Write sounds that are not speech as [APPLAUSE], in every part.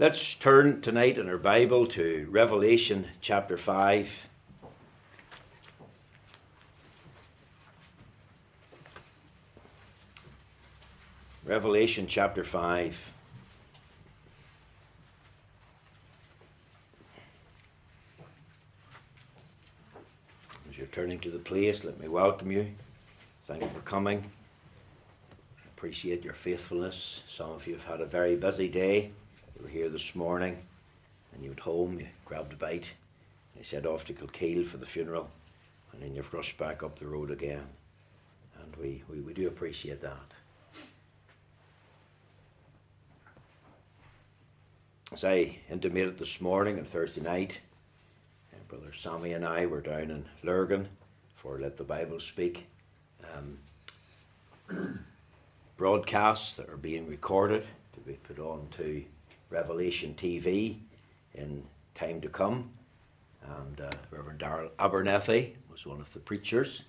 Let's turn tonight in our Bible to Revelation chapter 5. Revelation chapter 5. As you're turning to the place, let me welcome you. Thank you for coming. Appreciate your faithfulness. Some of you have had a very busy day. You were here this morning and you were at home, you grabbed a bite, you set off to Kilkeel for the funeral, and then you've rushed back up the road again. And we, we, we do appreciate that. As I intimated this morning and Thursday night, uh, Brother Sammy and I were down in Lurgan for Let the Bible Speak. Um, [CLEARS THROAT] broadcasts that are being recorded to be put on to Revelation TV in time to come. And uh, Reverend Darrell Abernethy was one of the preachers.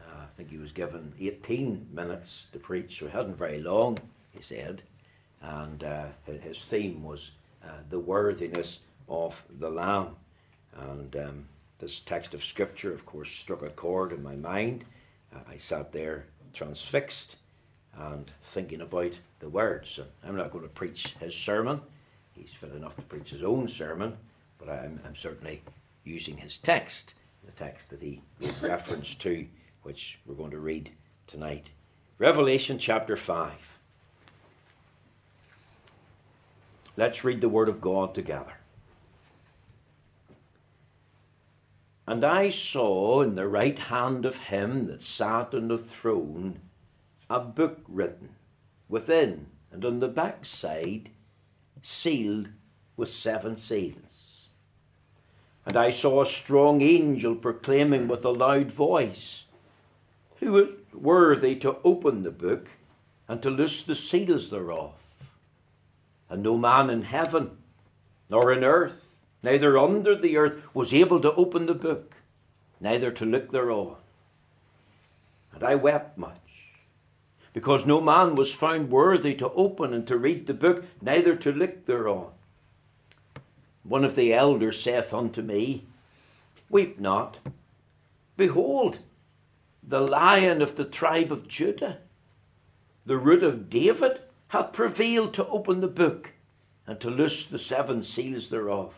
Uh, I think he was given 18 minutes to preach, so it wasn't very long, he said. And uh, his theme was uh, the worthiness of the Lamb. And um, this text of Scripture, of course, struck a chord in my mind. Uh, I sat there transfixed and thinking about the words. I'm not going to preach his sermon. He's fit enough to preach his own sermon, but I'm, I'm certainly using his text, the text that he made reference to, which we're going to read tonight. Revelation chapter 5. Let's read the Word of God together. And I saw in the right hand of him that sat on the throne a book written within and on the back side, sealed with seven seals. And I saw a strong angel proclaiming with a loud voice, Who is worthy to open the book and to loose the seals thereof? And no man in heaven, nor in earth, neither under the earth, was able to open the book, neither to look thereon. And I wept much because no man was found worthy to open and to read the book, neither to look thereon. One of the elders saith unto me, Weep not. Behold, the lion of the tribe of Judah, the root of David, hath prevailed to open the book and to loose the seven seals thereof.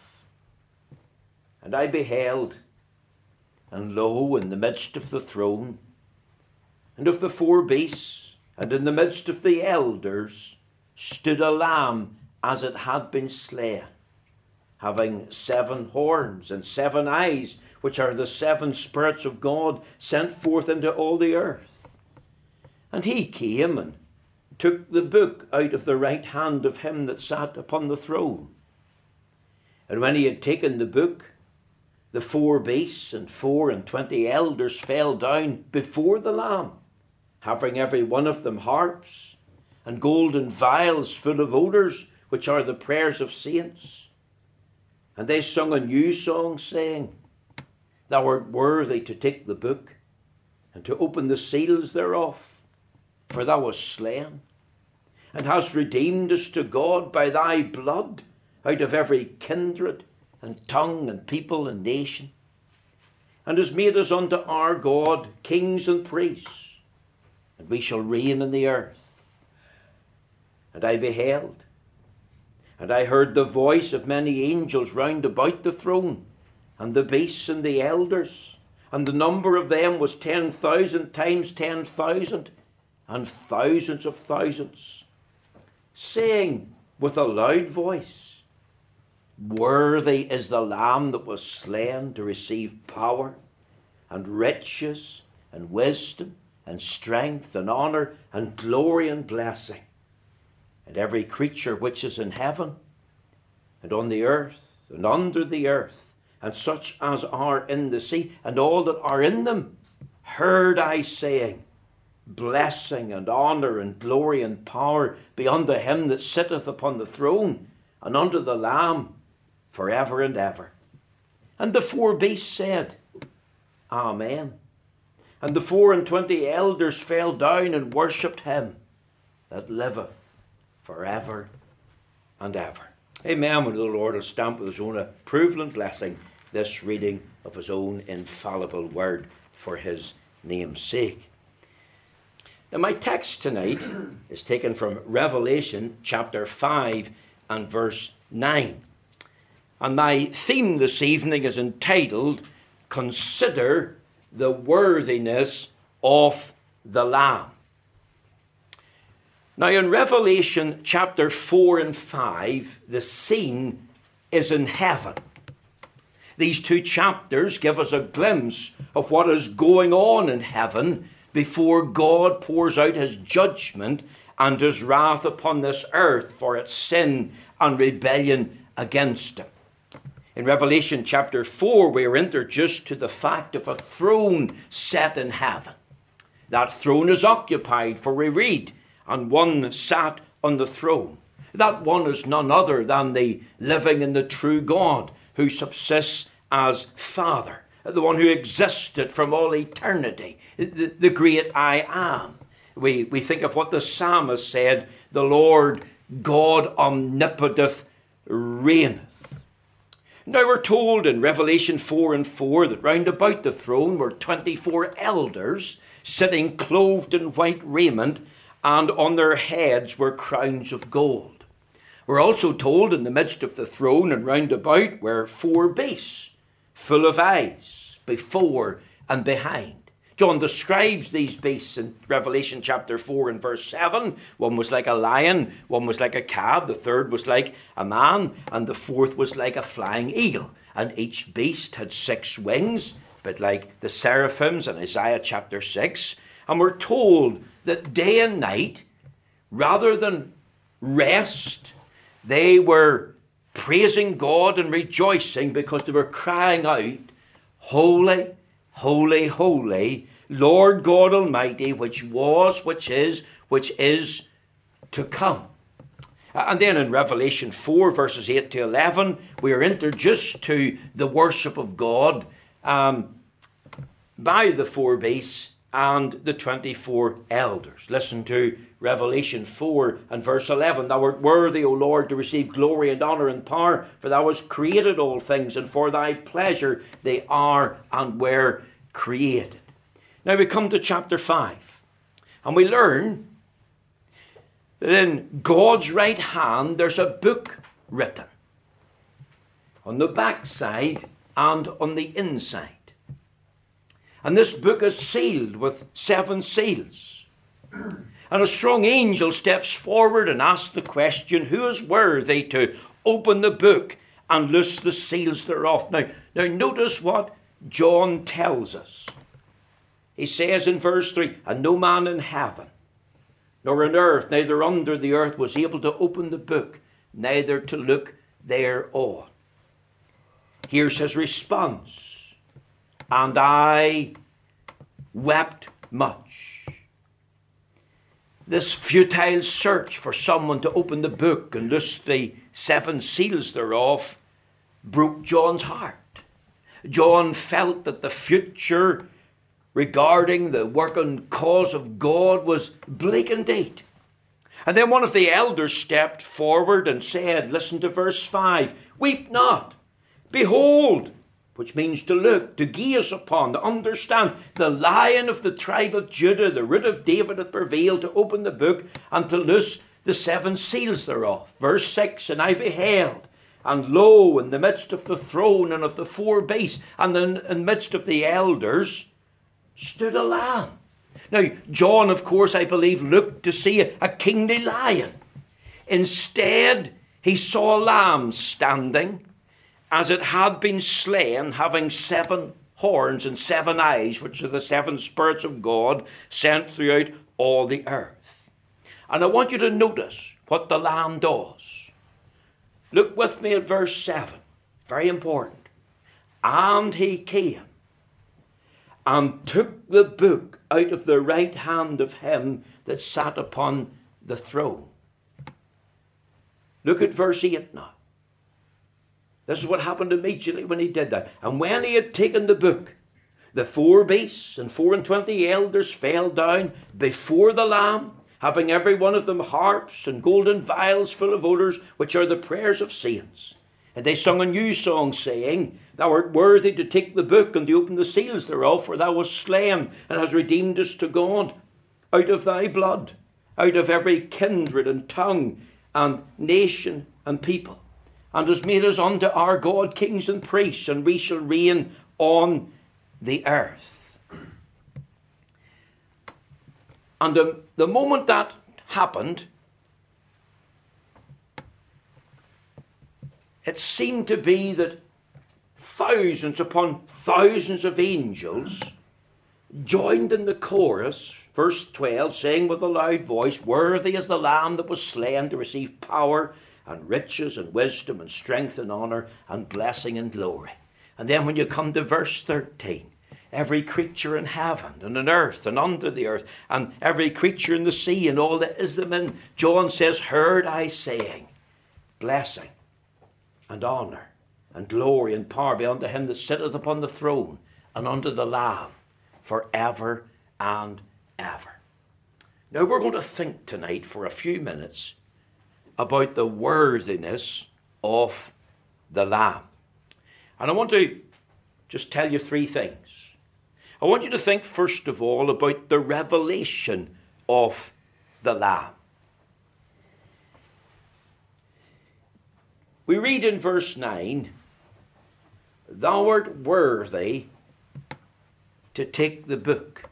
And I beheld, and lo, in the midst of the throne, and of the four beasts, and in the midst of the elders stood a lamb as it had been slain, having seven horns and seven eyes, which are the seven spirits of God sent forth into all the earth. And he came and took the book out of the right hand of him that sat upon the throne. And when he had taken the book, the four beasts and four and twenty elders fell down before the Lamb having every one of them harps and golden vials full of odours, which are the prayers of saints. And they sung a new song, saying, Thou art worthy to take the book and to open the seals thereof, for thou wast slain, and hast redeemed us to God by thy blood out of every kindred and tongue and people and nation, and hast made us unto our God kings and priests and we shall reign in the earth. And I beheld, and I heard the voice of many angels round about the throne, and the beasts and the elders, and the number of them was ten thousand times ten thousand, and thousands of thousands, saying with a loud voice, Worthy is the Lamb that was slain to receive power, and riches, and wisdom, and strength and honour and glory and blessing. And every creature which is in heaven and on the earth and under the earth, and such as are in the sea, and all that are in them, heard I saying, Blessing and honour and glory and power be unto him that sitteth upon the throne, and unto the Lamb for ever and ever. And the four beasts said, Amen. And the four and twenty elders fell down and worshipped him that liveth for ever and ever. Amen. When the Lord will stamp with his own approval and blessing this reading of his own infallible word for his name's sake. Now, my text tonight [CLEARS THROAT] is taken from Revelation chapter 5 and verse 9. And my theme this evening is entitled Consider the Worthiness of the Lamb. Now, in Revelation chapter 4 and 5, the scene is in heaven. These two chapters give us a glimpse of what is going on in heaven before God pours out his judgment and his wrath upon this earth for its sin and rebellion against him. In Revelation chapter 4, we are introduced to the fact of a throne set in heaven. That throne is occupied, for we read, and one sat on the throne. That one is none other than the living and the true God who subsists as Father, the one who existed from all eternity, the, the great I am. We, we think of what the psalmist said the Lord God omnipotent reigneth. Now we're told in Revelation 4 and 4 that round about the throne were 24 elders sitting clothed in white raiment, and on their heads were crowns of gold. We're also told in the midst of the throne and round about were four beasts, full of eyes, before and behind. John describes these beasts in Revelation chapter 4 and verse 7. One was like a lion, one was like a calf, the third was like a man, and the fourth was like a flying eagle. And each beast had six wings, but like the seraphims in Isaiah chapter 6. And we're told that day and night, rather than rest, they were praising God and rejoicing because they were crying out, Holy, holy, holy, Lord God Almighty, which was, which is, which is to come. And then in Revelation 4, verses 8 to 11, we are introduced to the worship of God um, by the four beasts and the 24 elders. Listen to Revelation 4 and verse 11. Thou art worthy, O Lord, to receive glory and honour and power, for thou hast created all things, and for thy pleasure they are and were created. Now we come to chapter 5, and we learn that in God's right hand there's a book written on the backside and on the inside. And this book is sealed with seven seals. And a strong angel steps forward and asks the question Who is worthy to open the book and loose the seals thereof? Now, now notice what John tells us. He says in verse 3 And no man in heaven, nor on earth, neither under the earth, was able to open the book, neither to look thereon. Here's his response And I wept much. This futile search for someone to open the book and loose the seven seals thereof broke John's heart. John felt that the future regarding the work and cause of God was bleak indeed. And then one of the elders stepped forward and said, Listen to verse 5 Weep not. Behold, which means to look, to gaze upon, to understand. The lion of the tribe of Judah, the root of David, hath prevailed to open the book and to loose the seven seals thereof. Verse 6 And I beheld, and lo, in the midst of the throne and of the four beasts, and in the midst of the elders, stood a lamb. Now, John, of course, I believe, looked to see a, a kingly lion. Instead, he saw a lamb standing as it had been slain, having seven horns and seven eyes, which are the seven spirits of God sent throughout all the earth. And I want you to notice what the lamb does. Look with me at verse 7. Very important. And he came and took the book out of the right hand of him that sat upon the throne. Look at verse 8 now. This is what happened immediately when he did that. And when he had taken the book, the four beasts and four and twenty elders fell down before the Lamb, having every one of them harps and golden vials full of odours, which are the prayers of saints. And they sung a new song, saying, Thou art worthy to take the book and to open the seals thereof, for thou wast slain and hast redeemed us to God out of thy blood, out of every kindred and tongue and nation and people, and hast made us unto our God kings and priests, and we shall reign on the earth. And the, the moment that happened, it seemed to be that thousands upon thousands of angels joined in the chorus, verse 12, saying with a loud voice, Worthy is the Lamb that was slain to receive power and riches and wisdom and strength and honour and blessing and glory. And then when you come to verse 13, every creature in heaven and on earth and under the earth, and every creature in the sea and all that is them in, John says, Heard I saying, Blessing and honour and glory and power be unto him that sitteth upon the throne and unto the Lamb for ever and ever. Now we're going to think tonight for a few minutes about the worthiness of the Lamb. And I want to just tell you three things. I want you to think, first of all, about the revelation of the Lamb. We read in verse 9 Thou art worthy to take the book.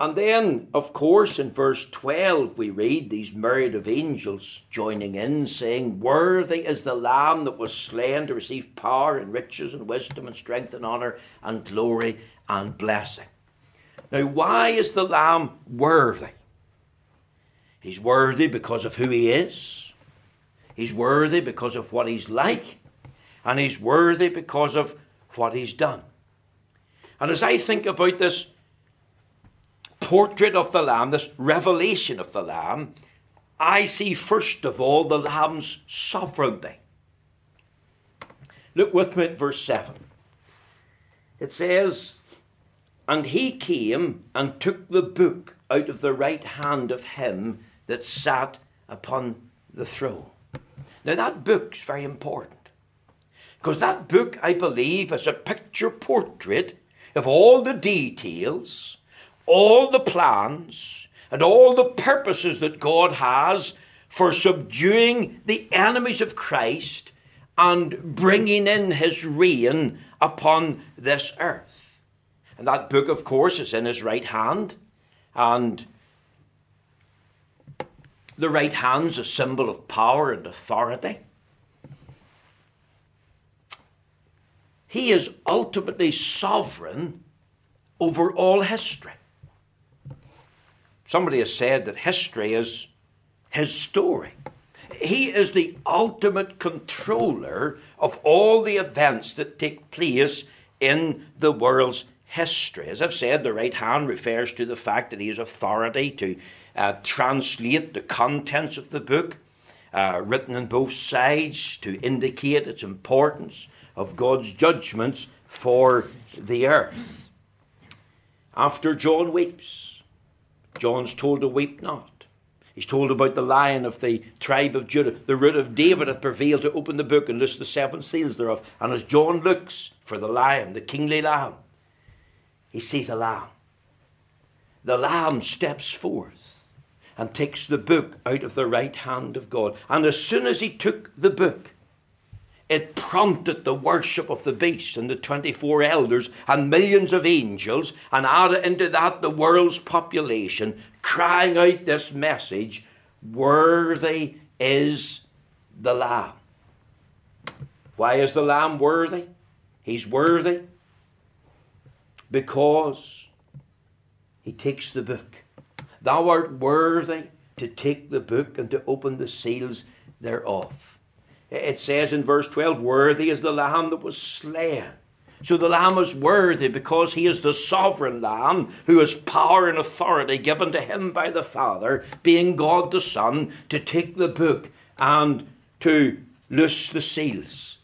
And then, of course, in verse 12, we read these myriad of angels joining in, saying, Worthy is the Lamb that was slain to receive power and riches and wisdom and strength and honour and glory and blessing. Now, why is the Lamb worthy? He's worthy because of who he is. He's worthy because of what he's like, and he's worthy because of what he's done. And as I think about this portrait of the Lamb, this revelation of the Lamb, I see first of all the Lamb's sovereignty. Look with me at verse 7. It says, And he came and took the book out of the right hand of him that sat upon the throne. Now, that book's very important. Because that book, I believe, is a picture portrait of all the details, all the plans, and all the purposes that God has for subduing the enemies of Christ and bringing in his reign upon this earth. And that book, of course, is in his right hand, and the right hand's a symbol of power and authority. He is ultimately sovereign over all history. Somebody has said that history is his story. He is the ultimate controller of all the events that take place in the world's history. As I've said, the right hand refers to the fact that he has authority to uh, translate the contents of the book, uh, written on both sides, to indicate its importance of God's judgments for the earth. After John weeps, John's told to weep not. He's told about the lion of the tribe of Judah, the root of David hath prevailed to open the book and loose the seven seals thereof. And as John looks for the lion, the kingly lamb, he sees a lamb. The lamb steps forth and takes the book out of the right hand of God. And as soon as he took the book, it prompted the worship of the beast and the 24 elders and millions of angels, and added into that the world's population, crying out this message Worthy is the Lamb. Why is the Lamb worthy? He's worthy because he takes the book. Thou art worthy to take the book and to open the seals thereof. It says in verse 12, Worthy is the Lamb that was slain. So the Lamb is worthy because he is the sovereign Lamb who has power and authority given to him by the Father, being God the Son, to take the book and to loose the seals.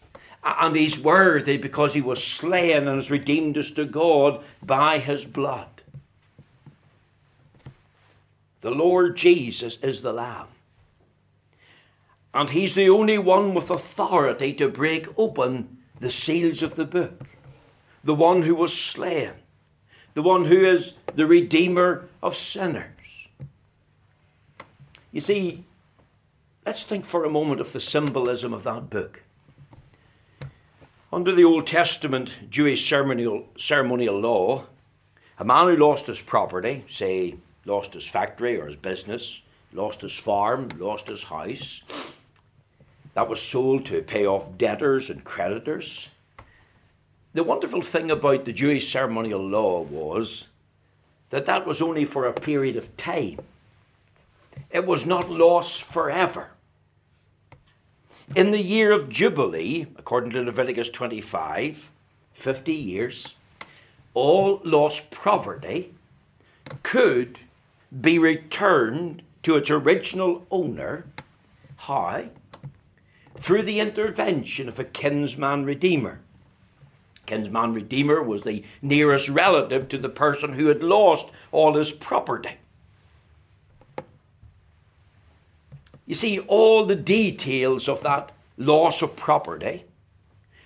And he's worthy because he was slain and has redeemed us to God by his blood. The Lord Jesus is the Lamb. And he's the only one with authority to break open the seals of the book. The one who was slain. The one who is the Redeemer of sinners. You see, let's think for a moment of the symbolism of that book. Under the Old Testament Jewish ceremonial, ceremonial law, a man who lost his property, say, lost his factory or his business, lost his farm, lost his house, that was sold to pay off debtors and creditors. The wonderful thing about the Jewish ceremonial law was that that was only for a period of time. It was not lost forever. In the year of Jubilee, according to Leviticus 25, 50 years, all lost property could be returned to its original owner. How? Through the intervention of a kinsman redeemer. Kinsman redeemer was the nearest relative to the person who had lost all his property. You see, all the details of that loss of property,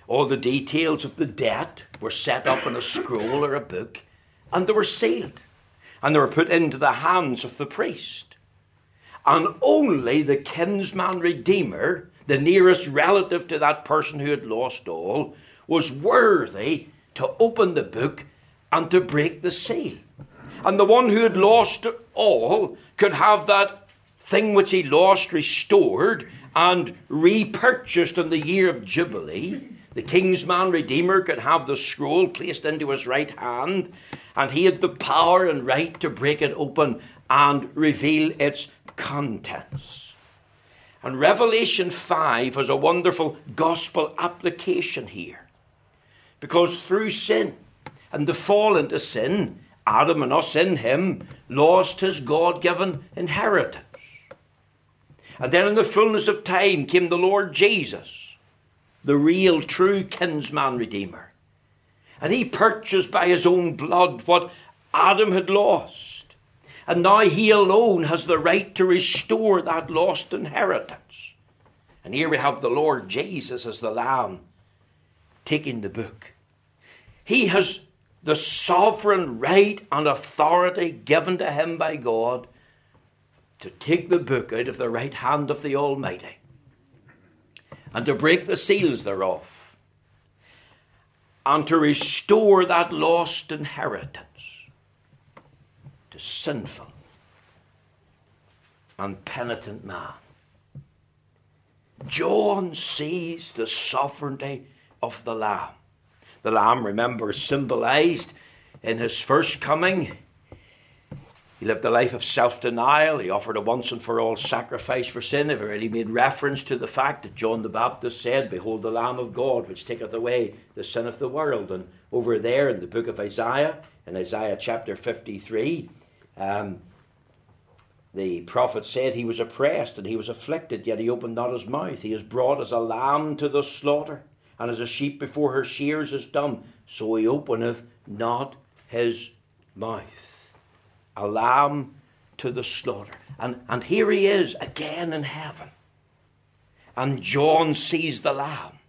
all the details of the debt were set up in a scroll or a book, and they were sealed, and they were put into the hands of the priest. And only the kinsman redeemer, the nearest relative to that person who had lost all, was worthy to open the book and to break the seal. And the one who had lost all could have that thing which he lost restored and repurchased in the year of Jubilee. The kinsman redeemer could have the scroll placed into his right hand, and he had the power and right to break it open and reveal its contents. And Revelation 5 has a wonderful gospel application here. Because through sin and the fall into sin, Adam and us in him lost his God given inheritance. And then in the fullness of time came the Lord Jesus, the real, true kinsman redeemer. And he purchased by his own blood what Adam had lost. And now he alone has the right to restore that lost inheritance. And here we have the Lord Jesus as the Lamb taking the book. He has the sovereign right and authority given to him by God to take the book out of the right hand of the Almighty and to break the seals thereof and to restore that lost inheritance sinful and penitent man. John sees the sovereignty of the Lamb. The Lamb, remember, symbolized in his first coming he lived a life of self denial. He offered a once and for all sacrifice for sin. I've already made reference to the fact that John the Baptist said, Behold the Lamb of God, which taketh away the sin of the world. And over there in the book of Isaiah, in Isaiah chapter 53, um, the prophet said he was oppressed and he was afflicted, yet he opened not his mouth. He is brought as a lamb to the slaughter, and as a sheep before her shears is dumb, so he openeth not his mouth a lamb to the slaughter. And, and here he is again in heaven. And John sees the lamb.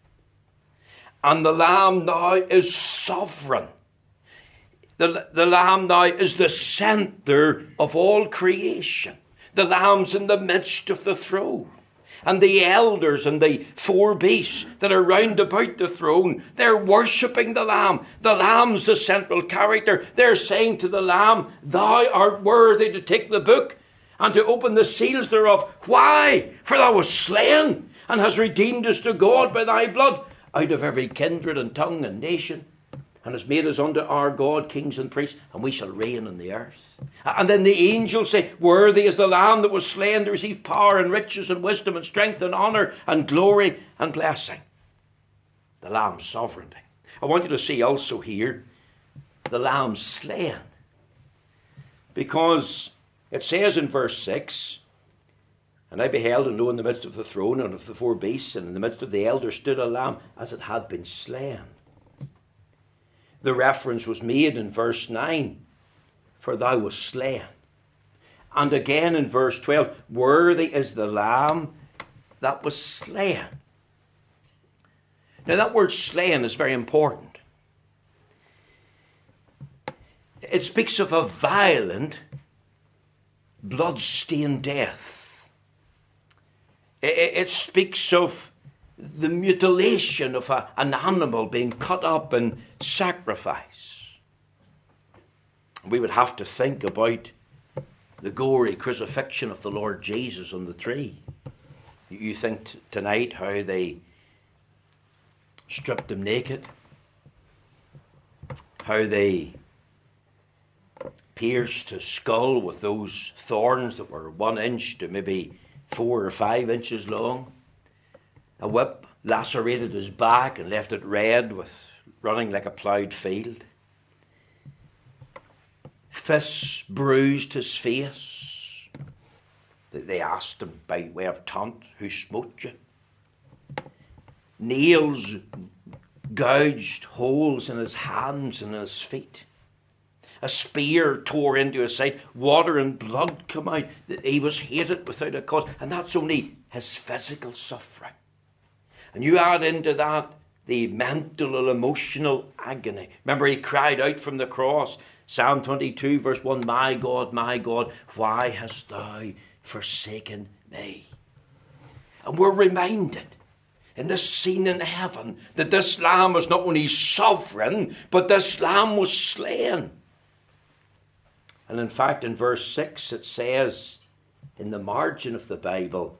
And the lamb now is sovereign. The, the lamb now is the center of all creation. The lamb's in the midst of the throne and the elders and the four beasts that are round about the throne, they're worshipping the Lamb. The Lamb's the central character. They're saying to the Lamb, Thou art worthy to take the book and to open the seals thereof. Why? For thou wast slain and hast redeemed us to God by thy blood out of every kindred and tongue and nation, and has made us unto our God kings and priests, and we shall reign on the earth. And then the angels say, Worthy is the Lamb that was slain to receive power and riches and wisdom and strength and honour and glory and blessing. The Lamb's sovereignty. I want you to see also here the Lamb slain. Because it says in verse 6 And I beheld, and lo, in the midst of the throne and of the four beasts, and in the midst of the elders stood a lamb as it had been slain. The reference was made in verse 9 for thou wast slain, And again in verse 12, worthy is the lamb that was slain. Now, that word slain is very important. It speaks of a violent, blood stained death. It, speaks of the mutilation of a, an animal being cut up and sacrifice. We would have to think about the gory crucifixion of the Lord Jesus on the tree. You think t- tonight how they stripped him naked, how they pierced his skull with those thorns that were one inch to maybe four or five inches long. A whip lacerated his back and left it red with running like a ploughed field. Fists bruised his face. They asked him by way of taunt, Who smote you? Nails gouged holes in his hands and his feet. A spear tore into his side, water and blood come out. He was hated without a cause, and that's only his physical suffering. And you add into that the mental and emotional agony. Remember, he cried out from the cross, Psalm 22, verse 1 My God, my God, why hast thou forsaken me? And we're reminded in this scene in heaven that this lamb was not only sovereign, but this lamb was slain. And in fact, in verse 6, it says in the margin of the Bible,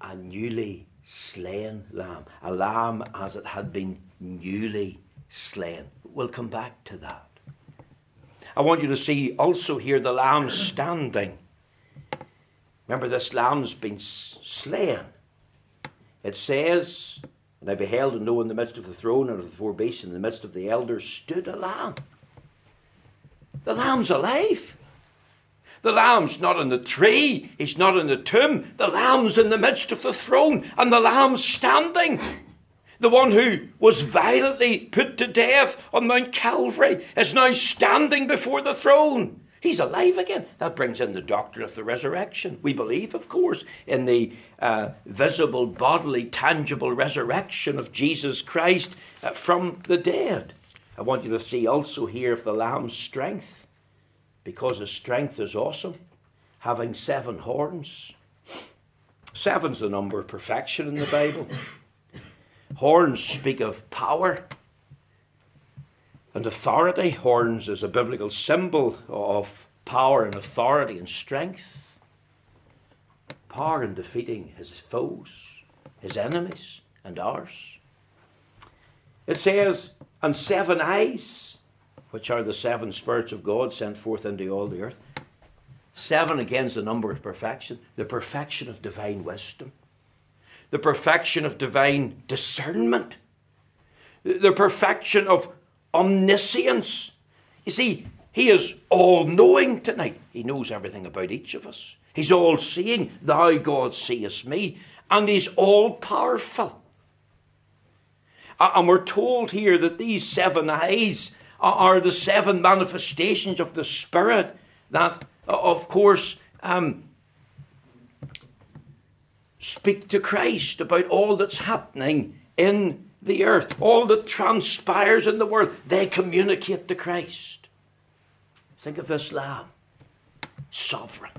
a newly slain lamb, a lamb as it had been newly slain. We'll come back to that. I want you to see also here the lamb standing. Remember, this lamb's been slain. It says, And I beheld, and lo, in the midst of the throne and of the four beasts, in the midst of the elders, stood a lamb. The lamb's alive. The lamb's not in the tree, he's not in the tomb. The lamb's in the midst of the throne, and the lamb's standing. The one who was violently put to death on Mount Calvary is now standing before the throne. He's alive again. That brings in the doctrine of the resurrection. We believe, of course, in the uh, visible, bodily, tangible resurrection of Jesus Christ uh, from the dead. I want you to see also here of the Lamb's strength, because his strength is awesome, having seven horns. Seven's the number of perfection in the Bible. Horns speak of power and authority. Horns is a biblical symbol of power and authority and strength. Power in defeating his foes, his enemies, and ours. It says, and seven eyes, which are the seven spirits of God sent forth into all the earth. Seven again is the number of perfection, the perfection of divine wisdom the perfection of divine discernment, the perfection of omniscience. You see, He is all knowing tonight. He knows everything about each of us. He's all seeing. Thou, God, seest me. And He's all powerful. And we're told here that these seven eyes are the seven manifestations of the Spirit that, of course, um, speak to Christ about all that's happening in the earth, all that transpires in the world. They communicate to Christ. Think of this lamb, sovereign,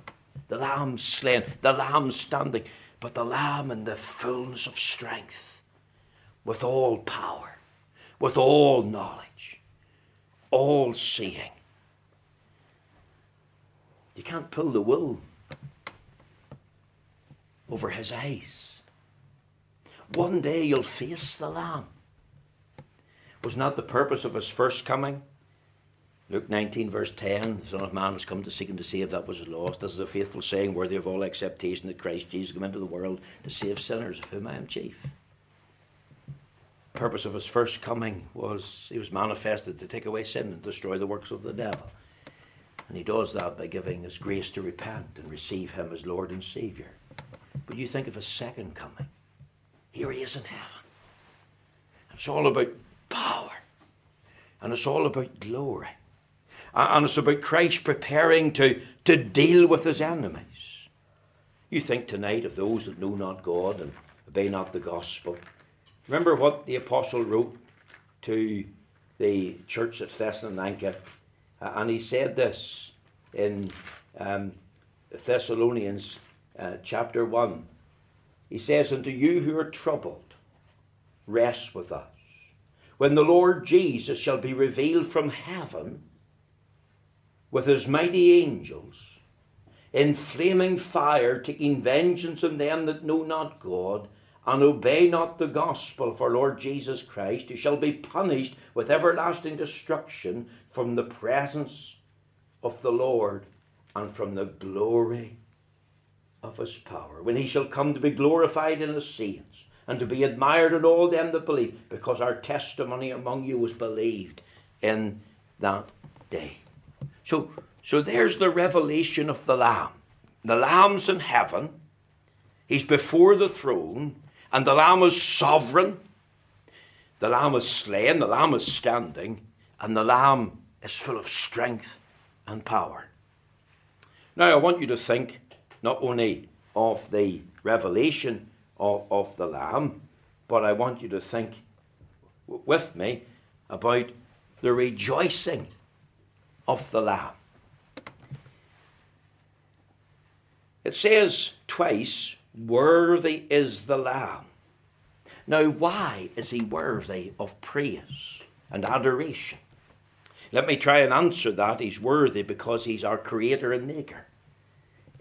the lamb slain, the lamb standing, but the lamb in the fullness of strength, with all power, with all knowledge, all seeing. You can't pull the wool over his eyes. One day you'll face the Lamb. Was not the purpose of his first coming? Luke 19, verse 10 The Son of Man has come to seek and to save that is lost. This is a faithful saying, worthy of all acceptation, that Christ Jesus came into the world to save sinners, of whom I am chief. Purpose of his first coming was he was manifested to take away sin and destroy the works of the devil. And he does that by giving us grace to repent and receive him as Lord and Saviour. But you think of a second coming. Here he is in heaven. It's all about power. And it's all about glory. And it's about Christ preparing to, to deal with his enemies. You think tonight of those that know not God and obey not the gospel. Remember what the apostle wrote to the church at Thessalonica, uh, and he said this in um, Thessalonians uh, chapter 1. He says, Unto you who are troubled, rest with us. When the Lord Jesus shall be revealed from heaven with his mighty angels, in flaming fire, taking vengeance on them that know not God, and obey not the gospel of our Lord Jesus Christ, who shall be punished with everlasting destruction from the presence of the Lord and from the glory of his power. When he shall come to be glorified in the saints and to be admired in all them that believe, because our testimony among you was believed in that day. So, so there's the revelation of the Lamb. The Lamb's in heaven. He's before the throne, and the Lamb is sovereign. The Lamb is slain, the Lamb is standing, and the Lamb is full of strength and power. Now, I want you to think not only of the revelation of, of the Lamb, but I want you to think with me about the rejoicing of the Lamb. It says twice, Worthy is the Lamb. Now, why is he worthy of praise and adoration? Let me try and answer that. He's worthy because he's our creator and maker.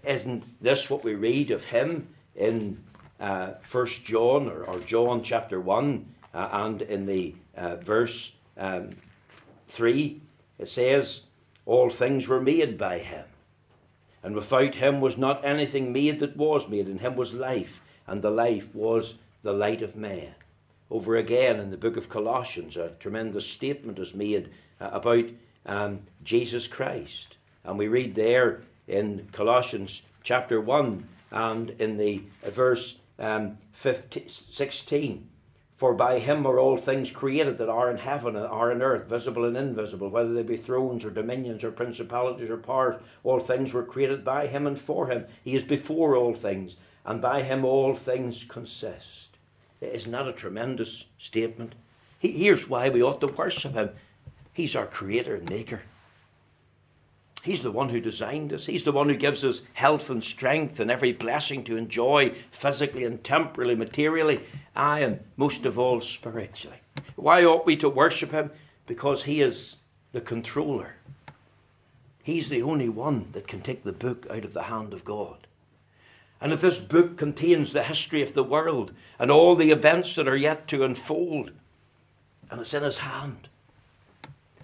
Isn't this what we read of him in uh, First John or, or, John chapter 1 uh, and in the uh, verse um, 3? It says, All things were made by him, and without him was not anything made that was made. In him was life, and the life was the light of man. Over again in the book of Colossians, a tremendous statement is made uh, about um, Jesus Christ. And we read there in Colossians chapter 1 and in the verse um, 15, 16. For by him are all things created that are in heaven and are in earth, visible and invisible, whether they be thrones or dominions or principalities or powers. All things were created by him and for him. He is before all things, and by him all things consist. Isn't that a tremendous statement? Here's why we ought to worship him. He's our creator and maker. He's the one who designed us. He's the one who gives us health and strength and every blessing to enjoy physically and temporally, materially, aye, and most of all spiritually. Why ought we to worship Him? Because He is the controller. He's the only one that can take the book out of the hand of God. And if this book contains the history of the world and all the events that are yet to unfold, and it's in His hand,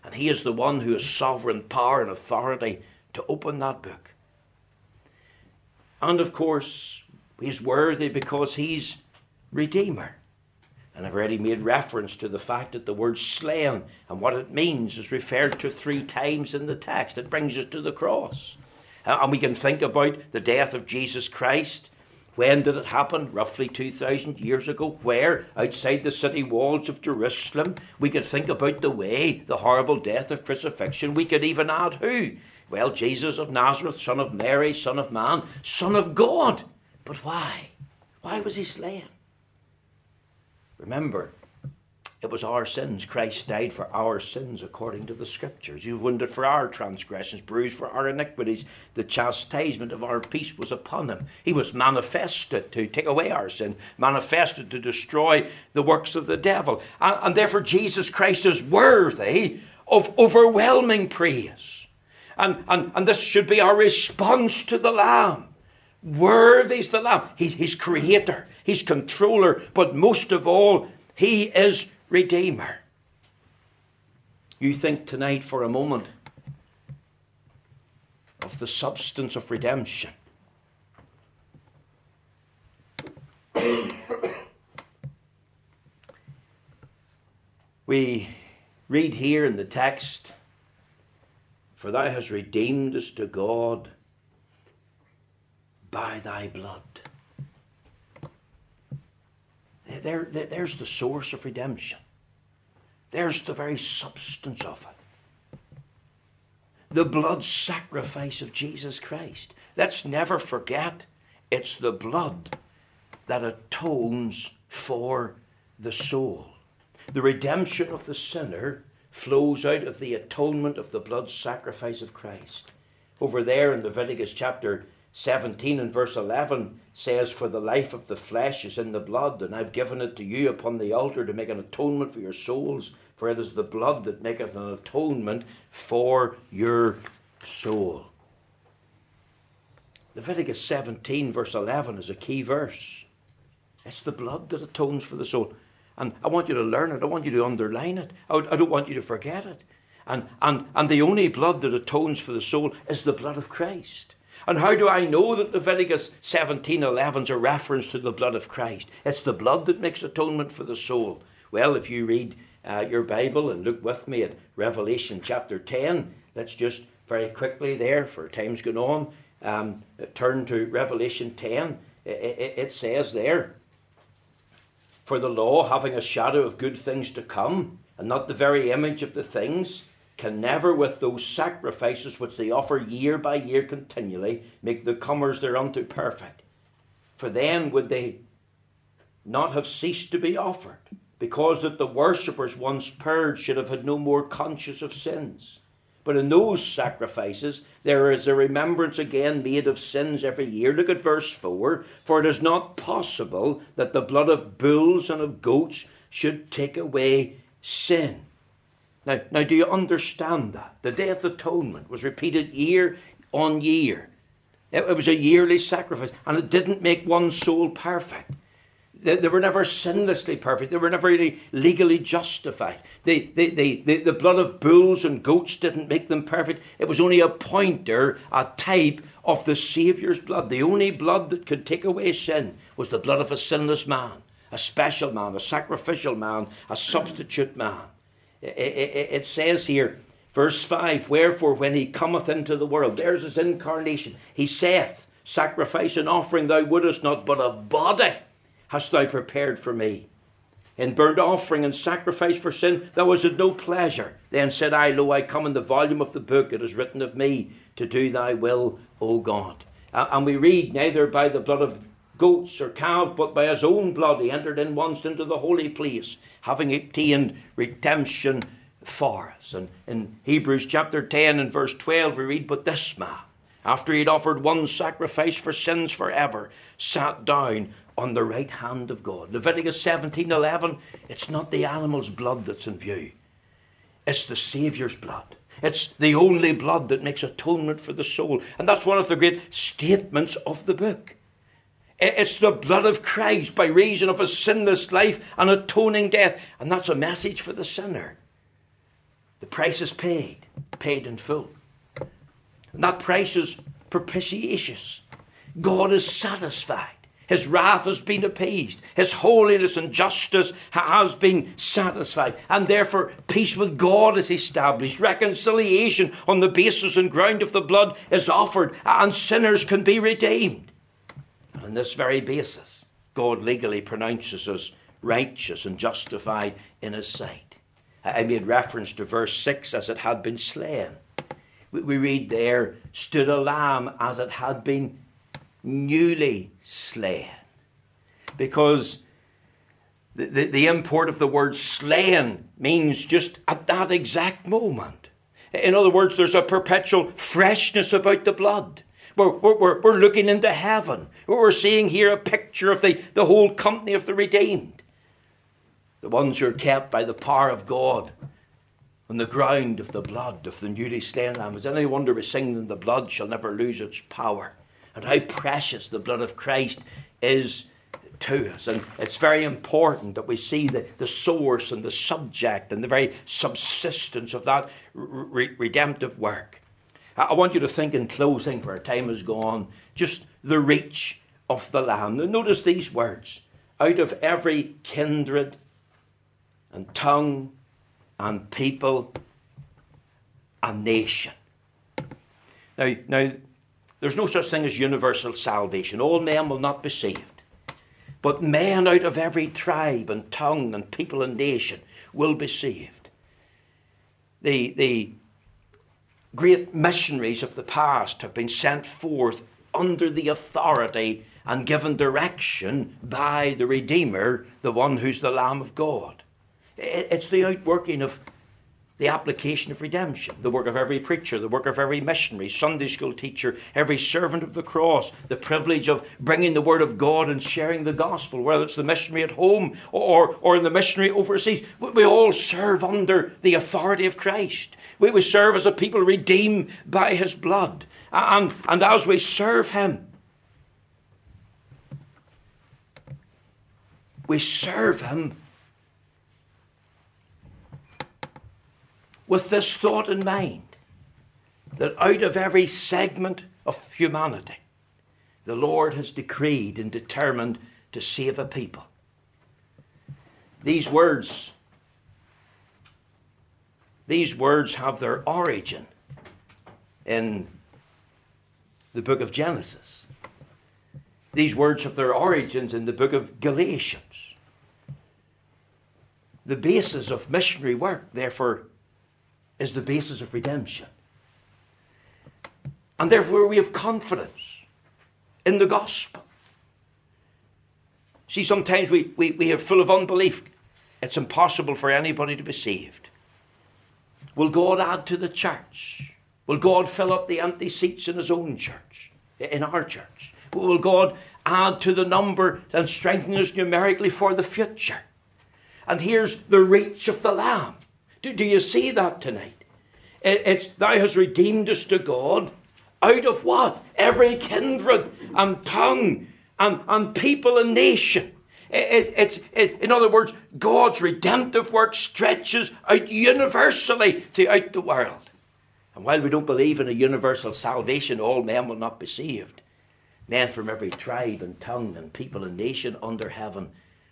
and He is the one who has sovereign power and authority to open that book. And of course, He's worthy because He's Redeemer. And I've already made reference to the fact that the word slain and what it means is referred to three times in the text. It brings us to the cross. Uh, and we can think about the death of Jesus Christ when did it happen? Roughly 2,000 years ago. Where? Outside the city walls of Jerusalem. We could think about the way, the horrible death of crucifixion. We could even add who? Well, Jesus of Nazareth, son of Mary, son of man, son of God. But why? Why was he slain? Remember, it was our sins. Christ died for our sins according to the Scriptures. He wounded for our transgressions, bruised for our iniquities. The chastisement of our peace was upon him. He was manifested to take away our sin, manifested to destroy the works of the devil. And, and therefore, Jesus Christ is worthy of overwhelming praise. And, and, and this should be our response to the Lamb. Worthy is the Lamb. He's, he's creator, He's controller, but most of all, He is Redeemer. You think tonight for a moment of the substance of redemption. [COUGHS] we read here in the text, For thou hast redeemed us to God by thy blood. There, there, there's the source of redemption. There's the very substance of it. the blood sacrifice of Jesus Christ. Let's never forget it's the blood that atones for the soul. The redemption of the sinner flows out of the atonement of the blood sacrifice of Christ. Over there in Leviticus chapter 17 and verse 11 says, For the life of the flesh is in the blood, and I've given it to you upon the altar to make an atonement for your souls, for it is the blood that maketh an atonement for your soul. Leviticus 17, verse 11, is a key verse. It's the blood that atones for the soul. And I want you to learn it. I want you to underline it. I, don't want you to forget it. And, and, and the only blood that atones for the soul is the blood of Christ. And how do I know that Leviticus 17:11 is a reference to the blood of Christ? It's the blood that makes atonement for the soul. Well, if you read uh, your Bible and look with me at Revelation chapter 10, let's just very quickly there, for time's gone on, um, turn to Revelation 10. It, it, it says there, For the law, having a shadow of good things to come, and not the very image of the things, can never, with those sacrifices which they offer year by year continually, make the comers thereunto perfect. For then would they not have ceased to be offered, because that the worshippers once purged should have had no more conscience of sins. But in those sacrifices, there is a remembrance again made of sins every year. Look at verse 4 For it is not possible that the blood of bulls and of goats should take away sin. Now, now, do you understand that? The Day of Atonement was repeated year on year. It, it was a yearly sacrifice, and it didn't make one soul perfect. They, they were never sinlessly perfect. They were never really legally justified. They, they, they, they, the blood of bulls and goats didn't make them perfect. It was only a pointer, a type of the Saviour's blood. The only blood that could take away sin was the blood of a sinless man, a special man, a sacrificial man, a substitute man. It says here, verse 5 Wherefore, when he cometh into the world, there's his incarnation. He saith, Sacrifice and offering thou wouldest not, but a body hast thou prepared for me. In burnt offering and sacrifice for sin, thou was no pleasure. Then said I, Lo, I come in the volume of the book, it is written of me, to do thy will, O God. Uh, and we read, Neither by the blood of goats or calves, but by his own blood he entered in once into the holy place, having obtained redemption for us. And in Hebrews chapter 10 and verse 12, we read, But this man, after he had offered one sacrifice for sins forever, sat down on the right hand of God. Leviticus 17 11, it's not the animal's blood that's in view, it's the Saviour's blood. It's the only blood that makes atonement for the soul. And that's one of the great statements of the book. It's the blood of Christ by reason of his sinless life and atoning death. And that's a message for the sinner. The price is paid, paid in full. And that price is propitious. God is satisfied. His wrath has been appeased. His holiness and justice has been satisfied. And therefore, peace with God is established. Reconciliation on the basis and ground of the blood is offered, and sinners can be redeemed. On this very basis, God legally pronounces us righteous and justified in His sight. I made reference to verse 6 as it had been slain. We read there, stood a lamb as it had been newly slain. Because the, the, the, import of the word slain means just at that exact moment. In other words, there's a perpetual freshness about the blood. We're, we're, we're looking into heaven. We're seeing here a picture of the, the whole company of the redeemed. The ones who are kept by the power of God on the ground of the blood of the newly slain lamb. Is any wonder we sing that the blood shall never lose its power? And how precious the blood of Christ is to us. And it's very important that we see the, the source and the subject and the very subsistence of that re- redemptive work. I want you to think in closing, for our time is gone, just the reach of the Lamb. Notice these words out of every kindred and tongue and people and nation. Now, now, there's no such thing as universal salvation. All men will not be saved. But men out of every tribe and tongue and people and nation will be saved. The, the great missionaries of the past have been sent forth under the authority and given direction by the Redeemer, the one who's the Lamb of God. It's the outworking of the application of redemption, the work of every preacher, the work of every missionary, Sunday school teacher, every servant of the cross, the privilege of bringing the word of God and sharing the gospel, whether it's the missionary at home or, or in the missionary overseas. We all serve under the authority of Christ. We, we serve as a people redeemed by his blood. And, and as we serve him, we serve him with this thought in mind that out of every segment of humanity, the Lord has decreed and determined to save a people. These words, these words have their origin in the book of Genesis. These words have their origins in the book of Galatians. The basis of missionary work, therefore, is the basis of redemption. And therefore, we have confidence in the gospel. See, sometimes we, we, we are full of unbelief. It's impossible for anybody to be saved. Will God add to the church? Will God fill up the empty seats in His own church, in our church? Will God add to the number and strengthen us numerically for the future? And here's the reach of the Lamb. Do, do you see that tonight? It, it's Thou hast redeemed us to God out of what? Every kindred and tongue and, and people and nation. It, it's, it, in other words, God's redemptive work stretches out universally throughout the world. And while we don't believe in a universal salvation, all men will not be saved. Men from every tribe and tongue and people and nation under heaven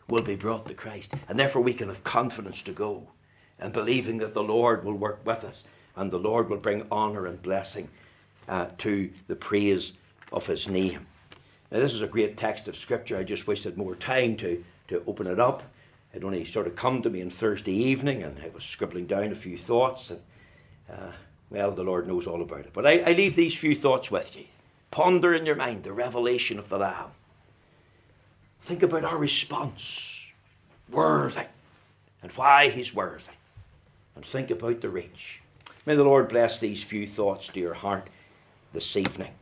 will be brought to Christ. And therefore we can have confidence to go and believing that the Lord will work with us and the Lord will bring honour and blessing uh, to the praise of his name. Now, this is a great text of Scripture. I just wasted more time to, to open it up. It only sort of come to me on Thursday evening, and I was scribbling down a few thoughts, and uh, well, the Lord knows all about it. But I, I leave these few thoughts with you. Ponder in your mind the revelation of the Lamb. Think about our response. Worthy. And why he's worthy. And think about the rich. May the Lord bless these few thoughts to your heart this evening.